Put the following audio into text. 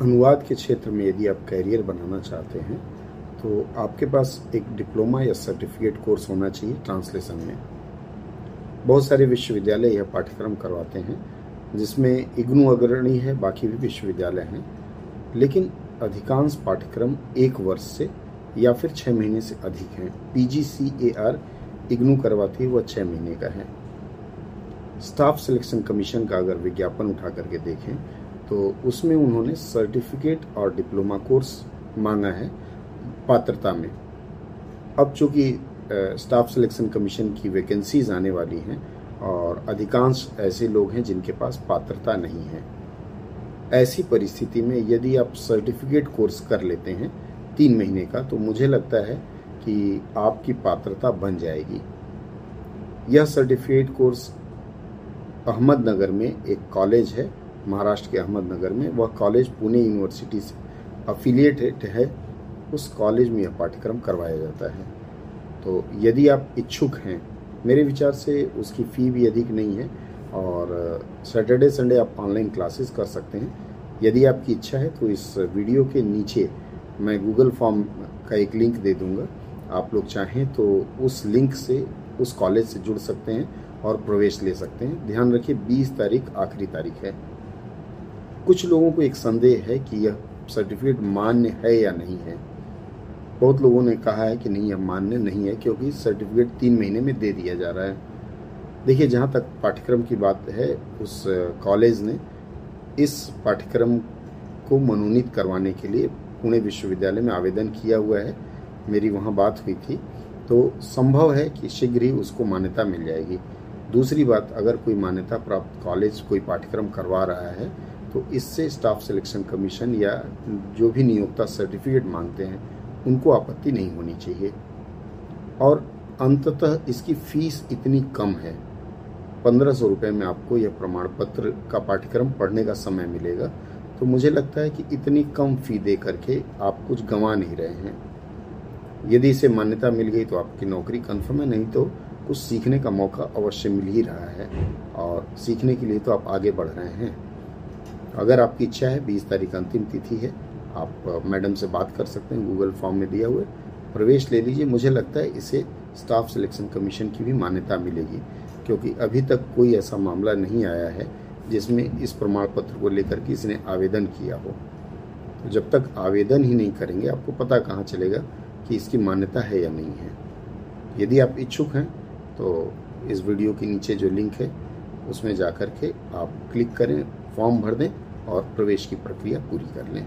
अनुवाद के क्षेत्र में यदि आप कैरियर बनाना चाहते हैं तो आपके पास एक डिप्लोमा या सर्टिफिकेट कोर्स होना चाहिए ट्रांसलेशन में। बहुत सारे विश्वविद्यालय यह पाठ्यक्रम करवाते हैं, जिसमें इग्नू अग्रणी है, बाकी भी विश्वविद्यालय हैं। लेकिन अधिकांश पाठ्यक्रम एक वर्ष से या फिर छः महीने से अधिक हैं। P G C A R IGNOU करवाती है, वह छः महीने का है। स्टाफ सिलेक्शन कमीशन का अगर विज्ञापन उठा करके देखें तो उसमें उन्होंने सर्टिफिकेट और डिप्लोमा कोर्स मांगा है पात्रता में। अब चूँकि स्टाफ सिलेक्शन कमीशन की वैकेंसीज आने वाली हैं और अधिकांश ऐसे लोग हैं जिनके पास पात्रता नहीं है, ऐसी परिस्थिति में यदि आप सर्टिफिकेट कोर्स कर लेते हैं तीन महीने का तो मुझे लगता है कि आपकी पात्रता बन जाएगी। यह सर्टिफिकेट कोर्स अहमदनगर में एक कॉलेज है महाराष्ट्र के अहमदनगर में। वह कॉलेज पुणे यूनिवर्सिटी से अफिलिएटेड है उस कॉलेज में यह पाठ्यक्रम करवाया जाता है। तो यदि आप इच्छुक हैं, मेरे विचार से उसकी फ़ी भी अधिक नहीं है और सैटरडे संडे आप ऑनलाइन क्लासेस कर सकते हैं। यदि आपकी इच्छा है तो इस वीडियो के नीचे मैं गूगल फॉर्म का एक लिंक दे दूँगा। आप लोग चाहें तो उस लिंक से, उस कॉलेज से जुड़ सकते हैं और प्रवेश ले सकते हैं। ध्यान रखिए 20 तारीख आखिरी तारीख है। कुछ लोगों को एक संदेह है कि यह सर्टिफिकेट मान्य है या नहीं है। बहुत लोगों ने कहा है कि नहीं, यह मान्य नहीं है क्योंकि सर्टिफिकेट तीन महीने में दे दिया जा रहा है। देखिए, जहाँ तक पाठ्यक्रम की बात है, उस कॉलेज ने इस पाठ्यक्रम को मनोनीत करवाने के लिए पुणे विश्वविद्यालय में आवेदन किया हुआ है। मेरी वहाँ बात हुई थी। तो संभव है कि शीघ्र ही उसको मान्यता मिल जाएगी। दूसरी बात, अगर कोई मान्यता प्राप्त कॉलेज कोई पाठ्यक्रम करवा रहा है तो इससे स्टाफ सिलेक्शन कमीशन या जो भी नियोक्ता सर्टिफिकेट मांगते हैं, उनको आपत्ति नहीं होनी चाहिए। और अंततः इसकी फ़ीस इतनी कम है। पंद्रह सौ रुपये में आपको यह प्रमाण पत्र का पाठ्यक्रम पढ़ने का समय मिलेगा। तो मुझे लगता है कि इतनी कम फ़ी दे करके आप कुछ गंवा नहीं रहे हैं। यदि इसे मान्यता मिल गई तो आपकी नौकरी कन्फर्म है, नहीं तो कुछ सीखने का मौका अवश्य मिल ही रहा है। और सीखने के लिए तो आप आगे बढ़ रहे हैं। अगर आपकी इच्छा है, बीस तारीख अंतिम तिथि है, आप मैडम से बात कर सकते हैं, गूगल फॉर्म में दिया हुआ प्रवेश ले लीजिए। मुझे लगता है इसे स्टाफ सिलेक्शन कमीशन की भी मान्यता मिलेगी, क्योंकि अभी तक कोई ऐसा मामला नहीं आया है, जिसमें इस प्रमाण पत्र को लेकर के इसने आवेदन किया हो। तो जब तक आवेदन ही नहीं करेंगे, आपको पता कहाँ चलेगा कि इसकी मान्यता है या नहीं है। यदि आप इच्छुक हैं तो इस वीडियो के नीचे जो लिंक है, उसमें जा कर के आप क्लिक करें फॉर्म भर दें और प्रवेश की प्रक्रिया पूरी कर लें।